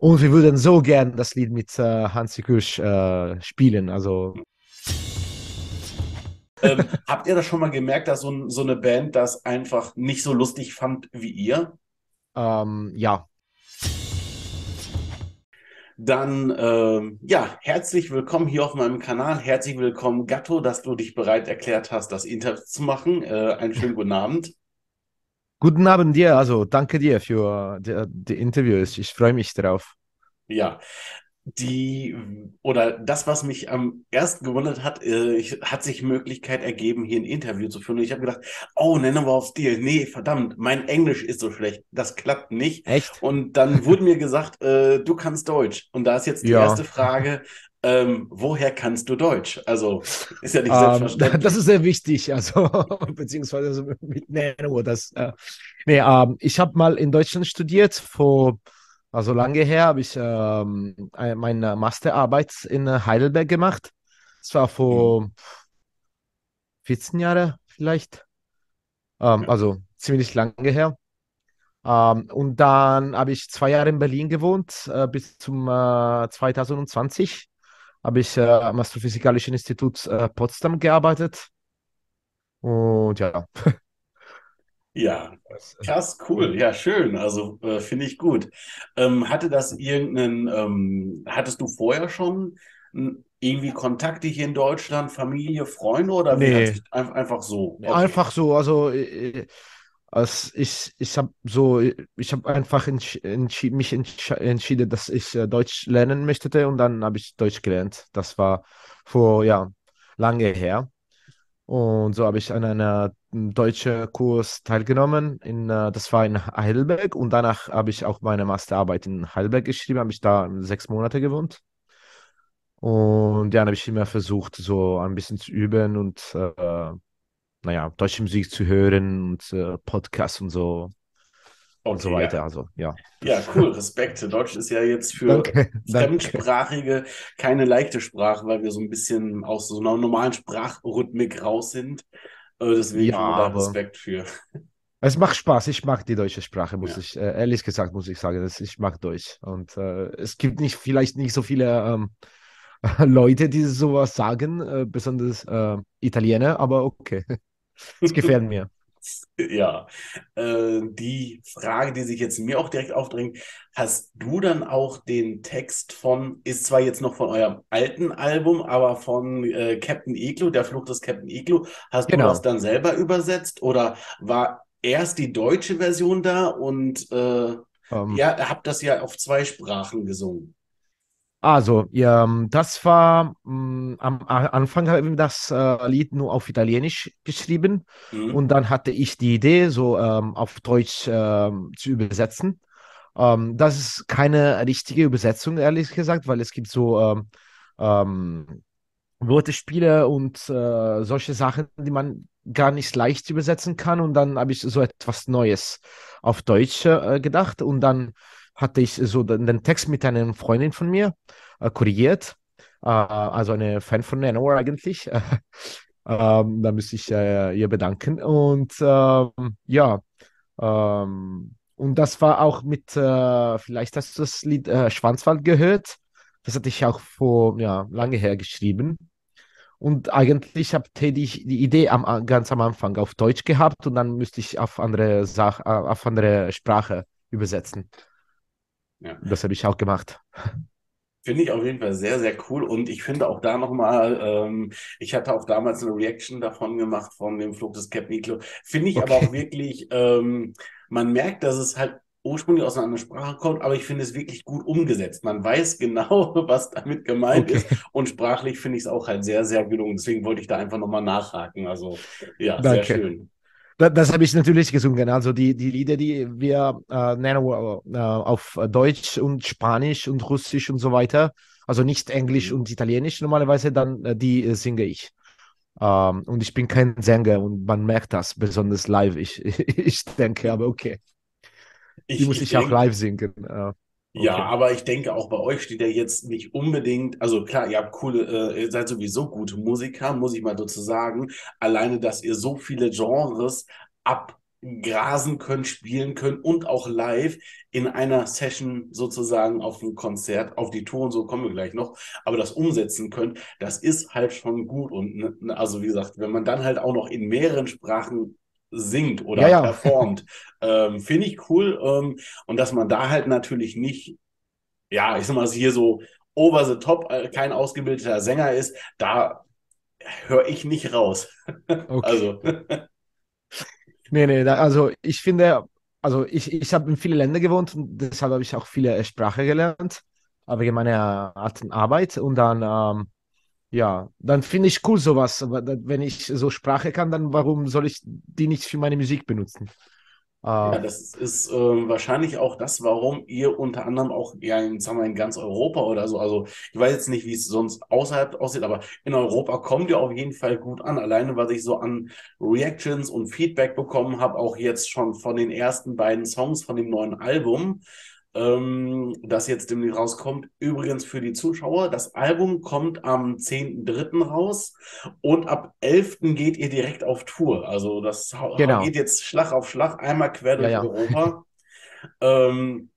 Und wir würden so gern das Lied mit äh, Hansi Kürsch äh, spielen. Also. ähm, habt ihr das schon mal gemerkt, dass so, so, eine Band das einfach nicht so lustig fand wie ihr? Ähm, ja. Dann, ähm, ja, herzlich willkommen hier auf meinem Kanal. Herzlich willkommen, Gatto, dass du dich bereit erklärt hast, das Interview zu machen. Äh, einen schönen guten Abend. Guten Abend dir, also danke dir für die, die Interviews. Ich freue mich darauf. Ja, die oder das, was mich am ersten gewundert hat, äh, ich, hat sich Möglichkeit ergeben, hier ein Interview zu führen. Und ich habe gedacht, oh, nennen wir auf Stil. Nee, verdammt, mein Englisch ist so schlecht. Das klappt nicht. Echt? Und dann wurde mir gesagt, äh, du kannst Deutsch. Und da ist jetzt die ja. erste Frage, ähm, woher kannst du Deutsch? Also ist ja nicht um, ähm, selbstverständlich. Das ist sehr wichtig, also beziehungsweise mit Nano. Das, äh, nee, ähm, ich habe mal in Deutschland studiert vor also lange her habe ich ähm, meine Masterarbeit in Heidelberg gemacht. Das war vor 14 Jahren vielleicht. Ähm, ja. Also ziemlich lange her. Ähm, und dann habe ich zwei Jahre in Berlin gewohnt, äh, bis zum äh, 2020 habe ich äh, am Astrophysikalischen Institut äh, Potsdam gearbeitet. Und ja. Ja, krass, cool, ja, schön. Also äh, finde ich gut. Ähm, hatte das irgendeinen, ähm, hattest du vorher schon irgendwie Kontakte hier in Deutschland, Familie, Freunde oder nee. ein, einfach so? Okay. Einfach so, also äh, als ich, ich habe so, ich habe einfach entsch entschi mich entsch entschieden, dass ich äh, Deutsch lernen möchte und dann habe ich Deutsch gelernt. Das war vor, ja, lange her. Und so habe ich an einer deutschen Kurs teilgenommen. In, äh, das war in Heidelberg. Und danach habe ich auch meine Masterarbeit in Heidelberg geschrieben. Habe ich da sechs Monate gewohnt. Und dann habe ich immer versucht, so ein bisschen zu üben und äh, naja, deutsche Musik zu hören und äh, Podcasts und so. Okay, und so weiter. Ja. Also, ja. Ja, cool, Respekt. Deutsch ist ja jetzt für danke, Fremdsprachige danke. keine leichte Sprache, weil wir so ein bisschen aus so einer normalen Sprachrhythmik raus sind. Äh, deswegen ja, da Respekt für. Es macht Spaß. Ich mag die deutsche Sprache, muss ja. ich, äh, ehrlich gesagt, muss ich sagen. Ich mag Deutsch. Und äh, es gibt nicht, vielleicht nicht so viele ähm, Leute, die sowas sagen, äh, besonders äh, Italiener, aber okay. Es gefällt mir. Ja, äh, die Frage, die sich jetzt mir auch direkt aufdrängt, hast du dann auch den Text von, ist zwar jetzt noch von eurem alten Album, aber von äh, Captain Iglo, der Flucht des Captain Iglo, hast genau. du das dann selber übersetzt oder war erst die deutsche Version da und äh, um. Ähm. ja, habt das ja auf zwei Sprachen gesungen? Also, ja, das war mh, mm, am Anfang haben wir das äh, Lied nur auf Italienisch geschrieben mhm. und dann hatte ich die Idee, so ähm, auf Deutsch ähm, zu übersetzen. Ähm, das ist keine richtige Übersetzung, ehrlich gesagt, weil es gibt so ähm, ähm, Wortespiele und äh, solche Sachen, die man gar nicht leicht übersetzen kann. Und dann habe ich so etwas Neues auf Deutsch äh, gedacht und dann hatte ich so den, Text mit einer Freundin von mir äh, korrigiert. Äh, also eine Fan von Nanor eigentlich. ähm, da müsste ich äh, ihr bedanken. Und ähm, ja, ähm, und das war auch mit, äh, vielleicht hast du das Lied äh, Schwanzwald gehört. Das hatte ich auch vor ja, lange her geschrieben. Und eigentlich habe ich die, die Idee am, ganz am Anfang auf Deutsch gehabt und dann müsste ich auf andere, Sach, äh, auf andere Sprache übersetzen. Ja. Das habe ich auch gemacht. Finde ich auf jeden Fall sehr, sehr cool. Und ich finde auch da nochmal, ähm, ich hatte auch damals eine Reaction davon gemacht, von dem Flug des Cap Niklo. Finde ich okay. aber auch wirklich, ähm, man merkt, dass es halt ursprünglich aus einer anderen Sprache kommt, aber ich finde es wirklich gut umgesetzt. Man weiß genau, was damit gemeint okay. ist. Und sprachlich finde ich es auch halt sehr, sehr gelungen. Deswegen wollte ich da einfach nochmal nachhaken. Also ja, Danke. sehr schön. Das, das habe ich natürlich gesungen. Also die, die Lieder, die wir äh, nennen äh, auf Deutsch und Spanisch und Russisch und so weiter, also nicht Englisch mhm. und Italienisch normalerweise, dann äh, die äh, singe ich. Ähm, und ich bin kein Sänger und man merkt das, besonders live. Ich, ich denke, aber okay. Ich, die muss ich, ich auch live singen. Okay. Ja, aber ich denke, auch bei euch steht ja jetzt nicht unbedingt, also klar, ihr habt coole, äh, ihr seid sowieso gute Musiker, muss ich mal dazu sagen. Alleine, dass ihr so viele Genres ab grasen können, spielen können und auch live in einer Session sozusagen auf dem Konzert, auf die Tour und so kommen wir gleich noch, aber das umsetzen können, das ist halt schon gut und ne, ne, also wie gesagt, wenn man dann halt auch noch in mehreren Sprachen singt oder Ja, ja. performt, ähm, finde ich cool ähm, und dass man da halt natürlich nicht, ja, ich sag mal hier so over the top, äh, kein ausgebildeter Sänger ist, da höre ich nicht raus. Okay. Also, Nee, nee, da, also ich finde, also ich, ich habe in viele Länder gewohnt und deshalb habe ich auch viele äh, Sprache gelernt, aber meiner alten Arbeit und dann, ähm, ja, dann finde ich cool sowas, aber wenn ich so Sprache kann, dann warum soll ich die nicht für meine Musik benutzen? Ja, Äh, das ist ähm, wahrscheinlich auch das, warum ihr unter anderem auch ja, in, sagen wir, in ganz Europa oder so, also ich weiß jetzt nicht, wie es sonst außerhalb aussieht, aber in Europa kommt ihr auf jeden Fall gut an. Alleine, was ich so an Reactions und Feedback bekommen habe, auch jetzt schon von den ersten beiden Songs von dem neuen Album, ähm, das jetzt demnächst rauskommt. Übrigens für die Zuschauer, das Album kommt am 10.3. raus und ab 11. geht ihr direkt auf Tour. Also das Genau. geht jetzt Schlag auf Schlag, einmal quer durch Ja, ja. Europa. Ähm,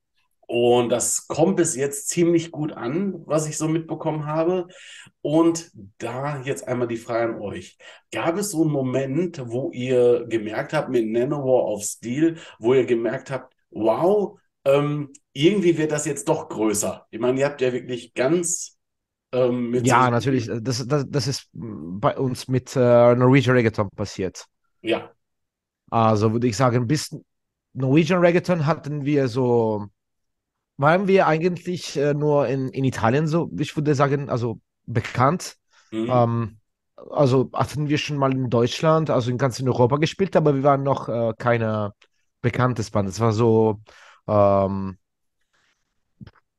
und das kommt bis jetzt ziemlich gut an, was ich so mitbekommen habe. Und da jetzt einmal die Frage an euch. Gab es so einen Moment, wo ihr gemerkt habt mit Nanowar of Steel, wo ihr gemerkt habt, wow, ähm, irgendwie wird das jetzt doch größer? Ich meine, ihr habt ja wirklich ganz ähm, mit ja, so, natürlich, das, das, das ist bei uns mit äh, Norwegian Reggaeton passiert. ja, Also würde ich sagen, bis Norwegian Reggaeton hatten wir so, waren wir eigentlich äh, nur in, in Italien so, ich würde sagen, also bekannt. mhm. Ähm, also hatten wir schon mal in Deutschland, also in ganz in Europa gespielt, aber wir waren noch äh, keine bekanntes Band. Es war so, ähm,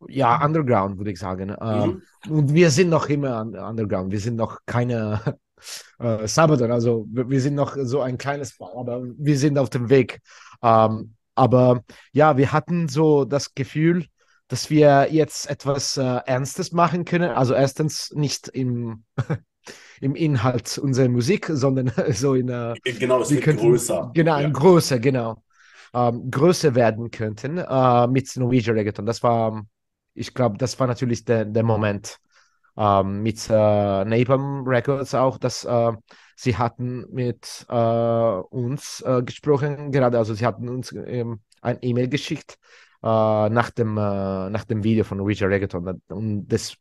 ja, Underground, würde ich sagen. Ähm, Mhm. und wir sind noch immer un- Underground. Wir sind noch keine äh, Sabaton, also wir, sind noch so ein kleines, aber wir sind auf dem Weg. Ähm, aber ja, wir hatten so das Gefühl, dass wir jetzt etwas äh, Ernstes machen können. Also erstens nicht im, im Inhalt unserer Musik, sondern so in äh, Genau, es wir wird könnten größer. genau Ja. ein größer, genau ähm, größer werden könnten äh, mit Norwegian Reggaeton. Das war, ich glaube, das war natürlich der, der Moment. Ähm, mit äh, Napalm Records auch, dass äh, sie hatten mit äh, uns äh, gesprochen, gerade, also sie hatten uns ähm, ein E-Mail geschickt äh, nach dem nach dem Video von Norwegian Reggaeton. Und das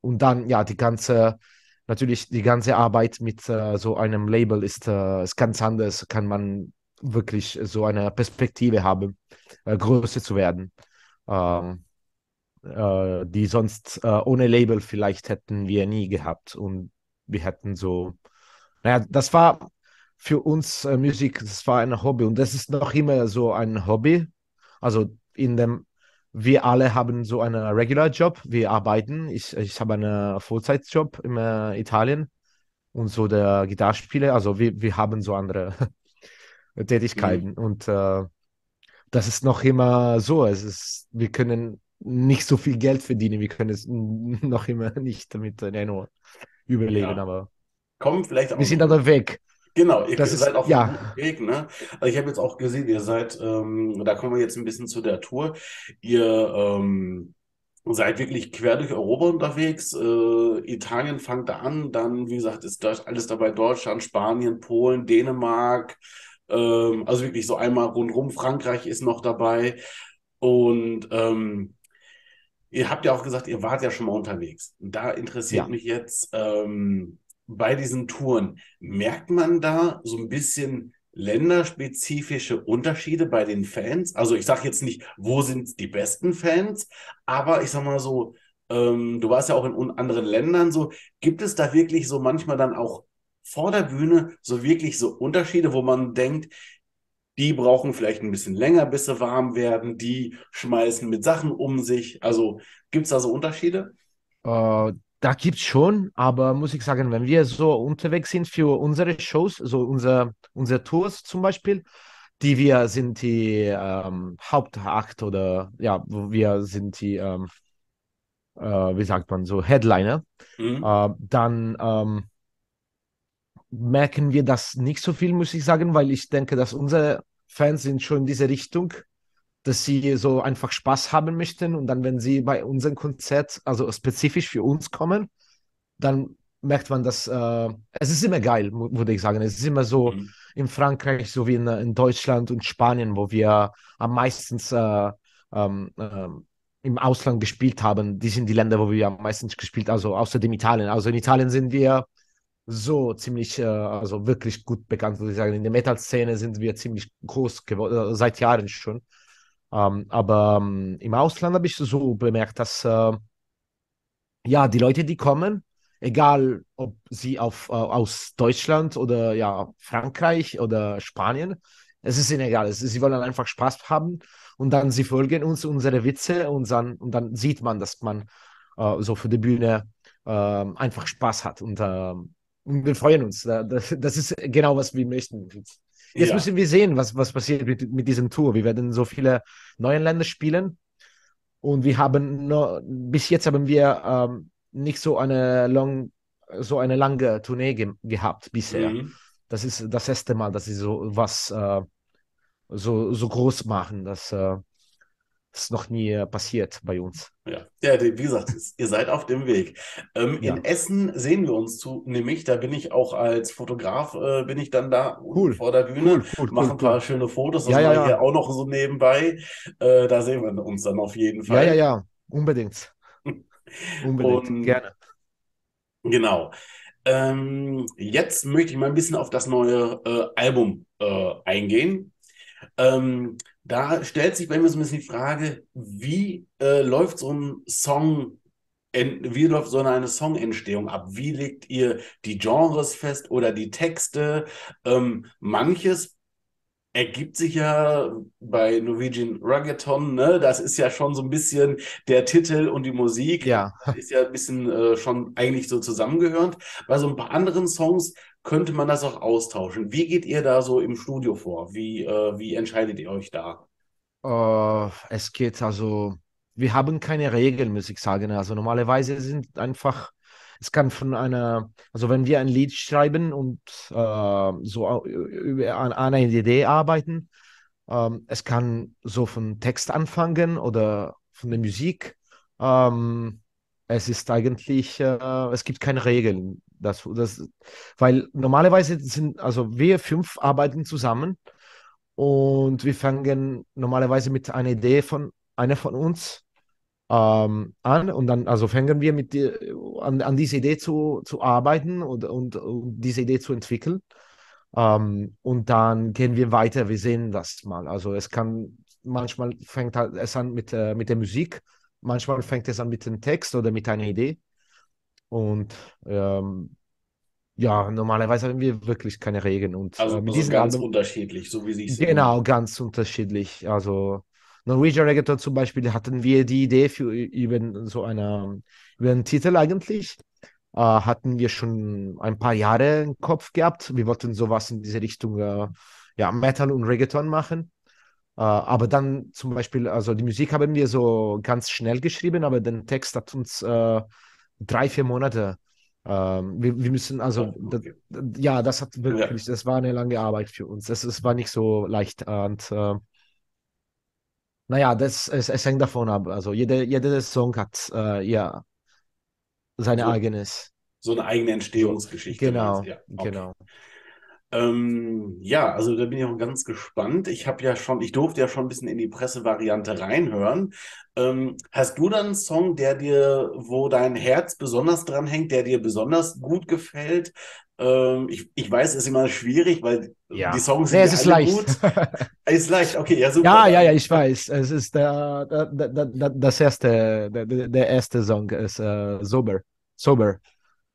und dann ja die ganze natürlich die ganze Arbeit mit äh, so einem Label ist, äh, ist ganz anders, kann man wirklich so eine Perspektive haben, äh, größer zu werden, ähm, äh, die sonst äh, ohne Label vielleicht hätten wir nie gehabt. Und wir hätten so, naja, das war für uns äh, Musik, das war ein Hobby. Und das ist noch immer so ein Hobby, also in dem wir alle haben so einen Regular Job, wir arbeiten, ich, ich habe einen Vollzeitjob in Italien. Und so der Gitarrespieler, also wir, wir haben so andere Tätigkeiten und äh, das ist noch immer so. Es ist, wir können nicht so viel Geld verdienen, wir können es noch immer nicht damit Nano überleben, Ja. aber Kommen vielleicht auch wir sind dem Weg. Genau, ihr Das ist- seid auf ja. Weg, ne? Also ich habe jetzt auch gesehen, ihr seid, ähm, da kommen wir jetzt ein bisschen zu der Tour. Ihr ähm, seid wirklich quer durch Europa unterwegs. Äh, Italien fangt da an, dann, wie gesagt, ist alles dabei, Deutschland, Spanien, Polen, Dänemark. Ähm, also wirklich so einmal rundrum. Frankreich ist noch dabei. Und ähm, ihr habt ja auch gesagt, ihr wart ja schon mal unterwegs. Da interessiert Ja. mich jetzt, ähm, bei diesen Touren, merkt man da so ein bisschen länderspezifische Unterschiede bei den Fans? Also ich sage jetzt nicht, wo sind die besten Fans, aber ich sag mal so, ähm, du warst ja auch in anderen Ländern so, gibt es da wirklich so manchmal dann auch vor der Bühne so wirklich so Unterschiede, wo man denkt, die brauchen vielleicht ein bisschen länger, bis sie warm werden, die schmeißen mit Sachen um sich. Also gibt es da so Unterschiede? Äh, da gibt es schon, aber muss ich sagen, wenn wir so unterwegs sind für unsere Shows, so unser, unsere Tours zum Beispiel, die wir sind die ähm, Hauptakt oder ja, wo wir sind die, ähm, äh, wie sagt man, so Headliner. Mhm. Äh, dann ähm, merken wir das nicht so viel, muss ich sagen, weil ich denke, dass unsere Fans sind schon in diese Richtung, dass sie so einfach Spaß haben möchten und dann, wenn sie bei unserem Konzert, also spezifisch für uns kommen, dann merkt man, dass äh, es ist immer geil, würde ich sagen. Es ist immer so mhm. in Frankreich, so wie in, in, Deutschland und Spanien, wo wir am meisten äh, ähm, äh, im Ausland gespielt haben. Die sind die Länder, wo wir am meisten gespielt, also außerdem Italien. Also in Italien sind wir so ziemlich, äh, also wirklich gut bekannt, würde ich sagen. In der Metal-Szene sind wir ziemlich groß geworden, äh, seit Jahren schon. Ähm, aber ähm, im Ausland habe ich so bemerkt, dass äh, ja, die Leute, die kommen, egal ob sie auf, äh, aus Deutschland oder ja, Frankreich oder Spanien, es ist ihnen egal. Es sie wollen einfach Spaß haben und dann sie folgen uns unsere Witze und dann, und dann sieht man, dass man äh, so für die Bühne äh, einfach Spaß hat und, äh, und wir freuen uns. Das, ist genau, was wir möchten. Jetzt ja. müssen wir sehen, was, was passiert mit, mit diesem Tour. Wir werden so viele neue Länder spielen und wir haben nur, bis jetzt haben wir ähm, nicht so eine long, so eine lange Tournee ge gehabt bisher. Mhm. Das ist das erste Mal, dass sie so was äh, so, so groß machen. Das äh, ist noch nie passiert bei uns. Ja, ja wie gesagt, ihr seid auf dem Weg. Ähm, ja. In Essen sehen wir uns zu, nämlich, da bin ich auch als Fotograf, äh, bin ich dann da cool. vor der Bühne, cool, cool, mache ein paar schöne Fotos, das ja, ja, ja. hier auch noch so nebenbei. Äh, da sehen wir uns dann auf jeden Fall. Ja, ja, ja, unbedingt. Unbedingt, Und, gerne. Genau. Ähm, jetzt möchte ich mal ein bisschen auf das neue äh, Album äh, eingehen. Ähm, da stellt sich bei mir so ein bisschen die Frage, wie äh, läuft so ein Song, wie läuft so eine Songentstehung ab? Wie legt ihr die Genres fest oder die Texte? Ähm, manches ergibt sich ja bei Norwegian Reggaeton, ne? Das ist ja schon so ein bisschen der Titel und die Musik. Ja. Ist ja ein bisschen äh, schon eigentlich so zusammengehörend. Bei so ein paar anderen Songs könnte man das auch austauschen. Wie geht ihr da so im Studio vor? Wie, äh, wie entscheidet ihr euch da? Uh, es geht also, wir haben keine Regeln, muss ich sagen. Also normalerweise sind einfach es kann von einer, also wenn wir ein Lied schreiben und äh, so über an, einer Idee arbeiten, ähm, es kann so von Text anfangen oder von der Musik. Ähm, es ist eigentlich, äh, es gibt keine Regeln. Das, das, weil normalerweise sind, also wir fünf arbeiten zusammen und wir fangen normalerweise mit einer Idee von einer von uns ähm, an und dann also fangen wir mit die, an, an diese Idee zu, zu arbeiten und, und, und diese Idee zu entwickeln. Ähm, und dann gehen wir weiter, wir sehen das mal. Also es kann, manchmal fängt halt es an mit, äh, mit der Musik, manchmal fängt es an mit dem Text oder mit einer Idee. Und ähm, ja, normalerweise haben wir wirklich keine Regeln. Und, also, äh, mit also ganz Album, unterschiedlich, so wie sie es Genau, ganz unterschiedlich. Also Norwegian Reggaeton zum Beispiel hatten wir die Idee für über so eine, über einen Titel eigentlich. Äh, hatten wir schon ein paar Jahre im Kopf gehabt. Wir wollten sowas in diese Richtung äh, ja, Metal und Reggaeton machen. Äh, aber dann zum Beispiel, also die Musik haben wir so ganz schnell geschrieben, aber den Text hat uns äh, drei, vier Monate. Ähm, wir, wir, müssen, also, oh, das, ja, das hat wirklich, ja. das war eine lange Arbeit für uns. Das, das war nicht so leicht. Und äh, naja, das, es, es hängt davon ab. Also jede, jede Song hat äh, ja seine so, eigenes. So eine eigene Entstehungsgeschichte. Genau, ja. okay. genau. Ähm, ja, also da bin ich auch ganz gespannt. Ich habe ja schon, ich durfte ja schon ein bisschen in die Pressevariante reinhören. Ähm, hast du dann einen Song, der dir, wo dein Herz besonders dran hängt, der dir besonders gut gefällt? Ähm, ich, ich weiß, es ist immer schwierig, weil ja. die Songs sind nee, es ist leicht. gut. es ist leicht, okay, ja, super. Ja, ja, ja, ich weiß. Es ist der, der, der, der das erste, der, der erste Song ist uh, Sober. Sober.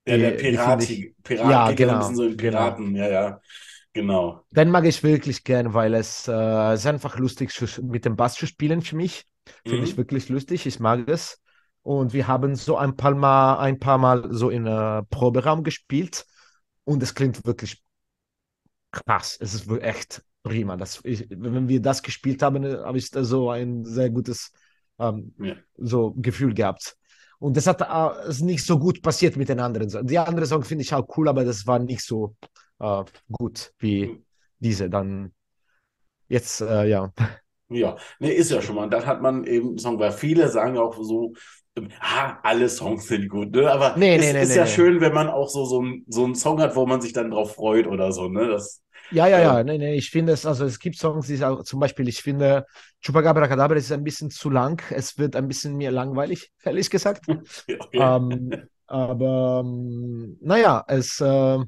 Ja, der Pirati, Piraten, ja, genau, so genau. Piraten, genau. ja, ja. Genau. Den mag ich wirklich gern, weil es äh, ist einfach lustig mit dem Bass zu spielen für mich. Finde mhm. ich wirklich lustig. Ich mag es. Und wir haben so ein paar Mal, ein paar Mal so in uh, Proberaum gespielt. Und es klingt wirklich krass. Es ist echt prima. Das, ich, wenn wir das gespielt haben, habe ich da so ein sehr gutes ähm, ja. so Gefühl gehabt. Und das hat äh, ist nicht so gut passiert mit den anderen Songs. Die anderen Songs finde ich auch cool, aber das war nicht so äh, gut wie hm. diese. Dann, jetzt, äh, ja. Ja, ne, ist ja schon mal. Dann hat man eben einen Song, weil viele sagen auch so, ähm, ah, alle Songs sind gut, ne? Aber Nee, es nee, nee, ist ja schön, wenn man auch so, so, ein, so einen Song hat, wo man sich dann drauf freut oder so, ne? Das, Ja, ja, ja, nee, nee, ich finde es, also es gibt Songs, die auch, zum Beispiel, ich finde Chupacabra Cadabra ist ein bisschen zu lang. Es wird ein bisschen mir langweilig, ehrlich gesagt. okay. Ähm, aber ähm, naja, es, äh,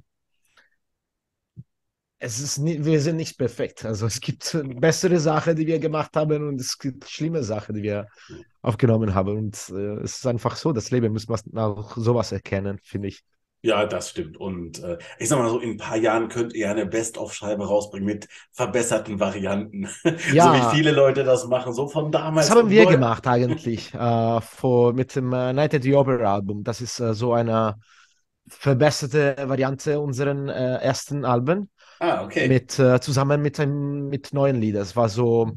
es ist nie, wir sind nicht perfekt. Also es gibt bessere Sachen, die wir gemacht haben und es gibt schlimme Sachen, die wir aufgenommen haben. Und äh, es ist einfach so, das Leben muss man auch sowas erkennen, finde ich. Ja, das stimmt. Und äh, ich sag mal so, in ein paar Jahren könnt ihr eine Best-of-Scheibe rausbringen mit verbesserten Varianten. So wie Ja, viele Leute das machen, so von das damals haben und wir neu. gemacht eigentlich äh, vor, mit dem äh, Night at the Opera Album. Das ist äh, so eine verbesserte Variante unseren äh, ersten Alben Ah, okay. mit äh, zusammen mit einem, mit neuen Liedern. Es war so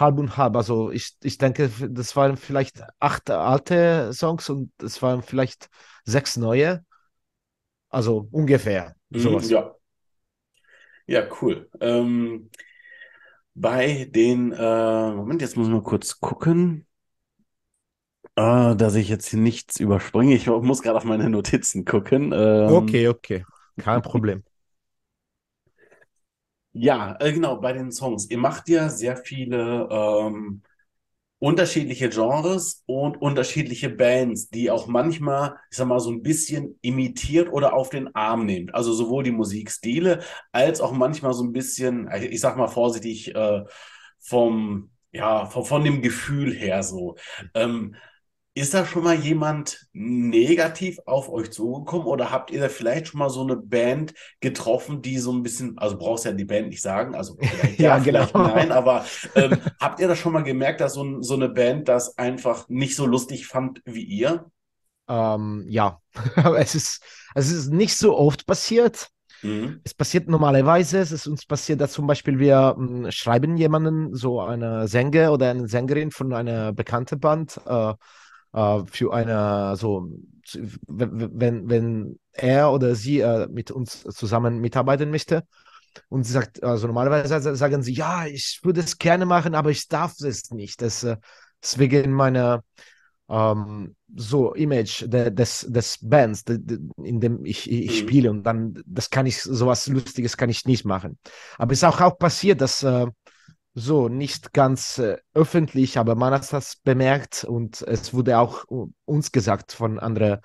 halb und halb. Also ich, ich denke, das waren vielleicht acht alte Songs und es waren vielleicht sechs neue. Also ungefähr Mhm, sowas. ja, ja, cool. Ähm, bei den, äh, Moment, jetzt muss ich mal kurz gucken, äh, dass ich jetzt hier nichts überspringe. Ich muss gerade auf meine Notizen gucken. Ähm, Okay, okay. Kein Problem. ja, äh, genau, bei den Songs. Ihr macht ja sehr viele ähm, unterschiedliche Genres und unterschiedliche Bands, die auch manchmal, ich sag mal, so ein bisschen imitiert oder auf den Arm nimmt. Also sowohl die Musikstile als auch manchmal so ein bisschen, ich sag mal vorsichtig, äh, vom, ja, von, von dem Gefühl her so. Ähm, ist da schon mal jemand negativ auf euch zugekommen oder habt ihr da vielleicht schon mal so eine Band getroffen, die so ein bisschen, also brauchst ja die Band nicht sagen, also vielleicht ja, Ja, genau. vielleicht nein, aber ähm, habt ihr das schon mal gemerkt, dass so, so eine Band das einfach nicht so lustig fand wie ihr? Ähm, ja, es ist, es ist nicht so oft passiert. Mhm. Es passiert normalerweise, es ist uns passiert, dass zum Beispiel wir mh, schreiben jemanden, so eine Sänger oder eine Sängerin von einer bekannten Band, äh, äh, für eine, so, wenn, wenn, er oder sie äh, mit uns zusammen mitarbeiten möchte. Und sie sagt, also normalerweise sa- sagen sie, ja, ich würde es gerne machen, aber ich darf es nicht. Das, äh, deswegen meiner ähm, so Image de, des, des Bands, de, de, in dem ich, ich Mhm. spiele und dann, das kann ich, sowas Lustiges kann ich nicht machen. Aber es ist auch, auch passiert, dass äh, so nicht ganz äh, öffentlich, aber man hat das bemerkt und es wurde auch u- uns gesagt von anderen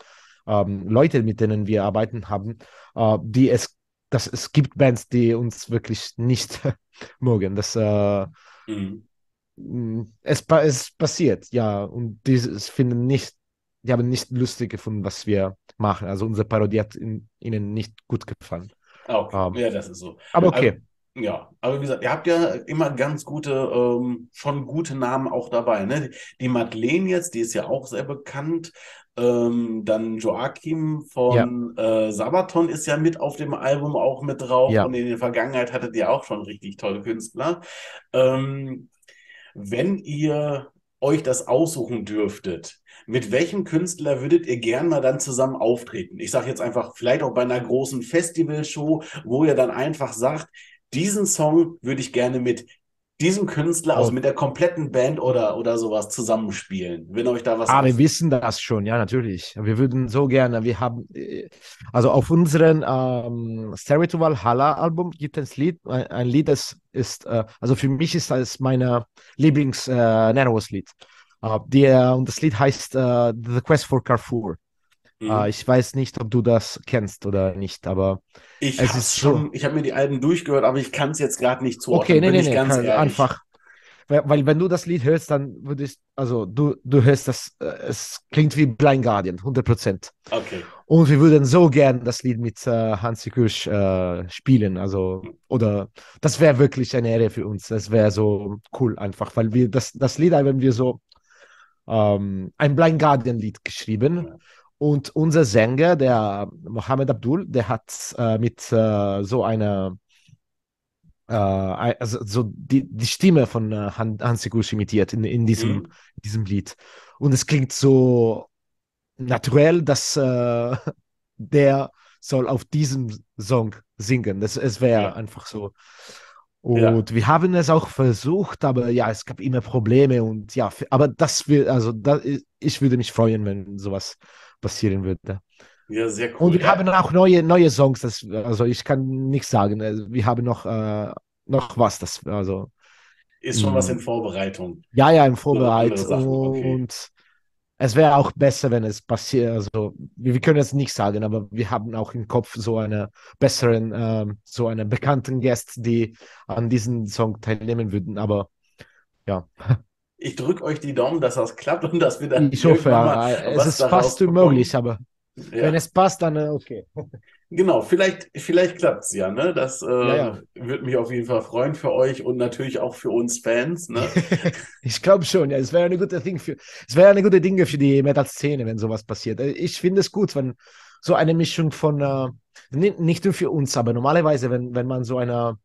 ähm, Leuten, mit denen wir arbeiten haben, äh, die es, dass es gibt Bands, die uns wirklich nicht mögen. Das äh, Mhm. Mm, Es, es passiert, ja. Und die finden nicht, die haben nicht lustig gefunden, was wir machen. Also unsere Parodie hat in, ihnen nicht gut gefallen. Okay, Ähm, ja, das ist so. aber Aber, okay, ja, aber wie gesagt, ihr habt ja immer ganz gute, ähm, schon gute Namen auch dabei, ne? Die Madeleine jetzt, die ist ja auch sehr bekannt. Ähm, dann Joachim ja, von äh, Sabaton ist ja mit auf dem Album auch mit drauf ja. und in der Vergangenheit hattet ihr auch schon richtig tolle Künstler. Ähm, wenn ihr euch das aussuchen dürftet, mit welchem Künstler würdet ihr gern mal dann zusammen auftreten? Ich sage jetzt einfach, vielleicht auch bei einer großen Festivalshow, wo ihr dann einfach sagt, diesen Song würde ich gerne mit diesem Künstler, also Oh. mit der kompletten Band oder, oder sowas zusammenspielen, wenn euch da was Ah, wir wissen das schon, ja, natürlich. Wir würden so gerne, wir haben, äh, also auf unserem ähm, Stairway to Valhalla Album gibt es ein Lied, ein, ein Lied, das ist, äh, also für mich ist das mein Lieblings äh, Nanos-Lied. Äh, der, und das Lied heißt äh, The Quest for Carrefour. Äh, Mhm. ich weiß nicht, ob du das kennst oder nicht, aber Ich es ist so. schon, ich habe mir die Alben durchgehört, aber ich kann es jetzt gerade nicht Okay, zuordnen, nee, bin nee, ich nee, ganz kann, einfach. Weil, weil wenn du das Lied hörst, dann würdest, also du, du hörst das, äh, es klingt wie Blind Guardian, 100 Prozent. Okay. Und wir würden so gern das Lied mit äh, Hansi Kürsch äh, spielen, also, oder das wäre wirklich eine Ehre für uns. Das wäre so cool einfach, weil wir das, das Lied haben wir so ähm, ein Blind Guardian Lied geschrieben. Ja. Und unser Sänger, der Mohammed Abdul, der hat äh, mit äh, so einer äh, also so die, die Stimme von äh, Han, Hansi Kürsch imitiert in, in, diesem, Mhm. in diesem Lied. Und es klingt so naturell, dass äh, der soll auf diesem Song singen. Das, es wäre Ja. einfach so. Und ja. wir haben es auch versucht, aber ja, es gab immer Probleme und ja, aber das will, also das, ich würde mich freuen, wenn sowas passieren würde. Ja, sehr cool. Und wir ja. haben auch neue, neue Songs, das, also ich kann nichts sagen. Also wir haben noch, äh, noch was, das, also. Ist schon mh. was in Vorbereitung. Ja, ja, in Vorbereitung. Okay. Und es wäre auch besser, wenn es passiert. Also, wir, können es nicht sagen, aber wir haben auch im Kopf so eine besseren, äh, so einen bekannten Gast, die an diesem Song teilnehmen würden. Aber ja. Ich drücke euch die Daumen, dass das klappt und dass wir dann. Ich hoffe, ja. Es ist fast unmöglich, aber ja. wenn es passt, dann äh, okay. Genau, vielleicht, vielleicht klappt es ja, ne? Das äh, ja, ja. würde mich auf jeden Fall freuen für euch und natürlich auch für uns Fans, ne? ich glaube schon, ja. Es wäre eine gute Ding für, es wäre eine gute Dinge für die Metal-Szene, wenn sowas passiert. Äh, ich finde es gut, wenn so eine Mischung von, äh, nicht nur für uns, aber normalerweise, wenn, wenn man so eine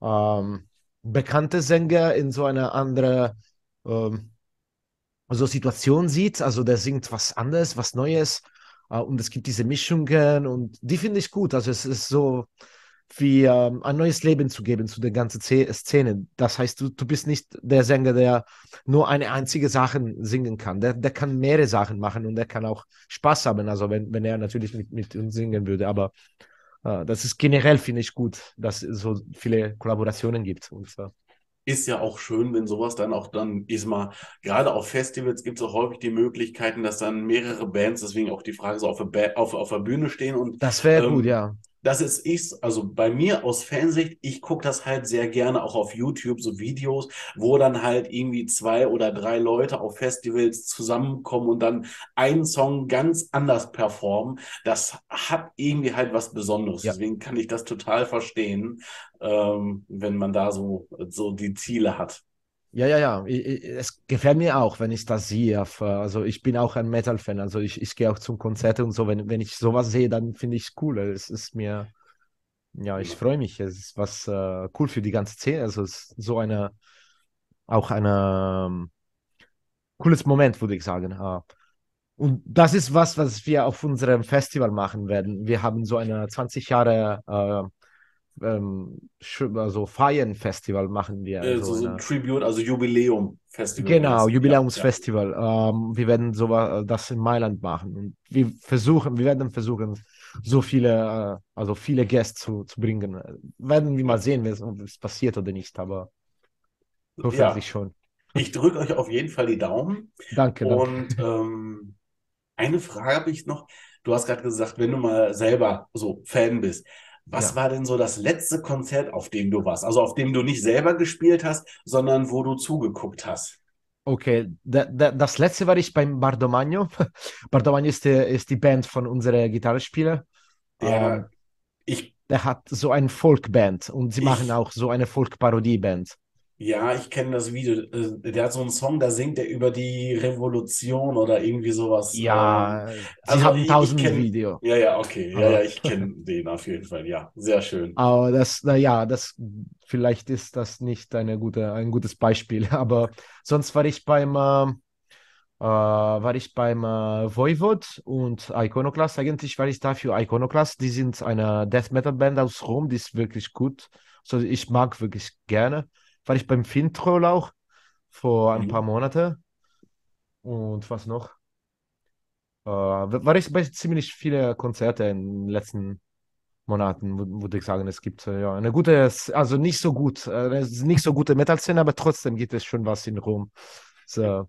ähm, bekannte Sänger in so eine andere ähm, so Situation sieht, also der singt was anderes, was Neues äh, und es gibt diese Mischungen und die finde ich gut. Also es ist so wie ähm, ein neues Leben zu geben zu der ganzen Szene. Das heißt, du, du bist nicht der Sänger, der nur eine einzige Sache singen kann. Der, der kann mehrere Sachen machen und der kann auch Spaß haben, also wenn, wenn er natürlich mit, mit uns singen würde. Aber äh, das ist generell, finde ich, gut, dass es so viele Kollaborationen gibt. Und, äh, ist ja auch schön, wenn sowas dann auch dann ist mal, gerade auf Festivals gibt es auch häufig die Möglichkeiten, dass dann mehrere Bands, deswegen auch die Frage so auf der, auf, auf der Bühne stehen und das wäre ähm, gut, ja das ist ich, also bei mir aus Fansicht, ich gucke das halt sehr gerne auch auf YouTube, so Videos, wo dann halt irgendwie zwei oder drei Leute auf Festivals zusammenkommen und dann einen Song ganz anders performen. Das hat irgendwie halt was Besonderes. Ja. Deswegen kann ich das total verstehen, ähm, wenn man da so, so die Ziele hat. Ja, ja, ja. es gefällt mir auch, wenn ich das sehe. Also ich bin auch ein Metal-Fan. Also ich, ich gehe auch zum Konzert und so. Wenn, wenn ich sowas sehe, dann finde ich es cool. Es ist mir, ja, ich freue mich. Es ist was uh, cool für die ganze Szene. Also es ist so eine, auch ein um, ähm, cooles Moment, würde ich sagen. Uh, und das ist was, was wir auf unserem Festival machen werden. Wir haben so eine 20 Jahre uh, ähm, also Feiern-Festival machen wir. Also so, so ein Tribute, also Jubiläum-Festival. Genau, Jubiläumsfestival. Ja, Ähm, wir werden so äh, das in Mailand machen und wir versuchen, wir werden versuchen, so viele, äh, also viele Gäste zu, zu bringen. Werden wir mal sehen, ob es passiert oder nicht, aber hoffentlich ja. schon. Ich drücke euch auf jeden Fall die Daumen. Danke. Und danke. Ähm, eine Frage habe ich noch. Du hast gerade gesagt, wenn du mal selber so Fan bist, was ja. war denn so das letzte Konzert, auf dem du warst? Also auf dem du nicht selber gespielt hast, sondern wo du zugeguckt hast? Okay, da, da, das letzte war ich beim Bardomagno. Bardomagno ist die, ist die Band von unserer Gitarrespieler. Der, ähm, ich, der hat so eine Folkband und sie ich, machen auch so eine Folk-Parodie-Band. Ja, ich kenne das Video. Äh, der hat so einen Song, da singt er über die Revolution oder irgendwie sowas. Ja, also haben tausend Video. Ja, ja, okay. Ja, ja, ich kenne den auf jeden Fall. Ja, sehr schön. Aber das, naja, das, vielleicht ist das nicht eine gute, ein gutes Beispiel. Aber sonst war ich beim, äh, äh war ich beim äh, Voivod und Iconoclast. Eigentlich war ich da für Iconoclast. Die sind eine Death Metal Band aus Rom, die ist wirklich gut. Also ich mag wirklich gerne war ich beim Fintroll auch vor ein mhm. paar Monaten. Und was noch? Äh, war ich bei ziemlich viele Konzerte in den letzten Monaten, würde ich sagen. Es gibt äh, ja eine gute, also nicht so gut, äh, nicht so gute Metal-Szene, aber trotzdem gibt es schon was in Rom. So,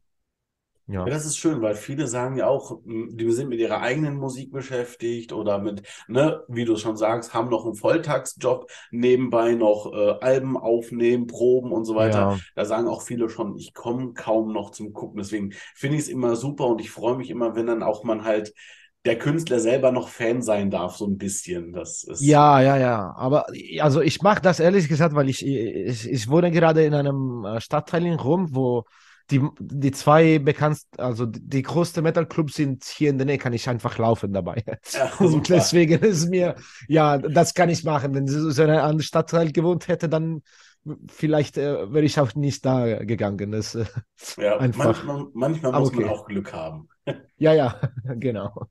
ja. ja. das ist schön, weil viele sagen ja auch, die sind mit ihrer eigenen Musik beschäftigt oder mit, ne, wie du schon sagst, haben noch einen Volltagsjob, nebenbei noch äh, Alben aufnehmen, Proben und so weiter. Ja. Da sagen auch viele schon, ich komme kaum noch zum Gucken. Deswegen finde ich es immer super und ich freue mich immer, wenn dann auch man halt der Künstler selber noch Fan sein darf, so ein bisschen. Das ist ja, ja, ja. Aber also ich mache das ehrlich gesagt, weil ich, ich, ich wohne gerade in einem äh, Stadtteil in Rom, wo die, die zwei bekannten, also die größten Metal-Clubs sind hier in der Nähe, kann ich einfach laufen dabei. Ja, und deswegen ist mir, ja, das kann ich machen. Wenn sie so in einem Stadtteil gewohnt hätte, dann vielleicht äh, wäre ich auch nicht da gegangen. Das, äh, ja, einfach. manchmal, manchmal muss okay. man auch Glück haben. ja, ja, genau.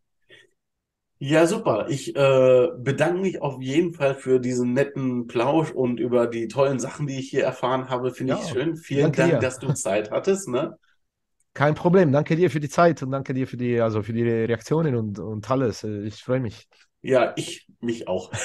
Ja, super. Ich äh, bedanke mich auf jeden Fall für diesen netten Plausch und über die tollen Sachen, die ich hier erfahren habe. Finde ich Ja, schön. Vielen Dank, dir. dass du Zeit hattest, ne? Kein Problem. Danke dir für die Zeit und danke dir für die, also für die Reaktionen und, und alles. Äh, Ich freue mich. Ja, ich mich auch.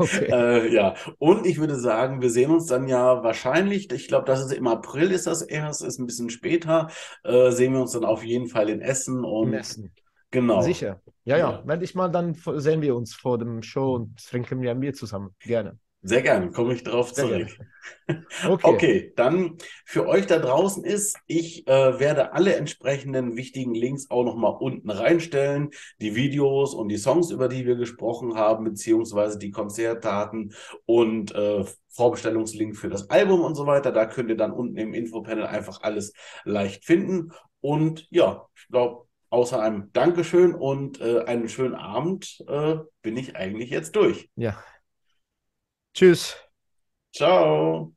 Okay. Äh, ja, und ich würde sagen, wir sehen uns dann ja wahrscheinlich, ich glaube, das ist im April ist das erst, ist ein bisschen später, äh, sehen wir uns dann auf jeden Fall in Essen und Essen. Genau. Sicher. Ja, ja. Melde dich mal, dann sehen wir uns vor dem Show und trinken wir ein Bier zusammen. Gerne. sehr gern, komme ich drauf Sehr gerne. zurück. Okay. Okay, dann für euch da draußen ist, ich äh, werde alle entsprechenden wichtigen Links auch nochmal unten reinstellen. Die Videos und die Songs, über die wir gesprochen haben, beziehungsweise die Konzertdaten und äh, Vorbestellungslink für das Album und so weiter. Da könnt ihr dann unten im Infopanel einfach alles leicht finden. Und ja, ich glaube, außer einem Dankeschön und äh, einen schönen Abend äh, bin ich eigentlich jetzt durch. Ja. Tschüss. Ciao.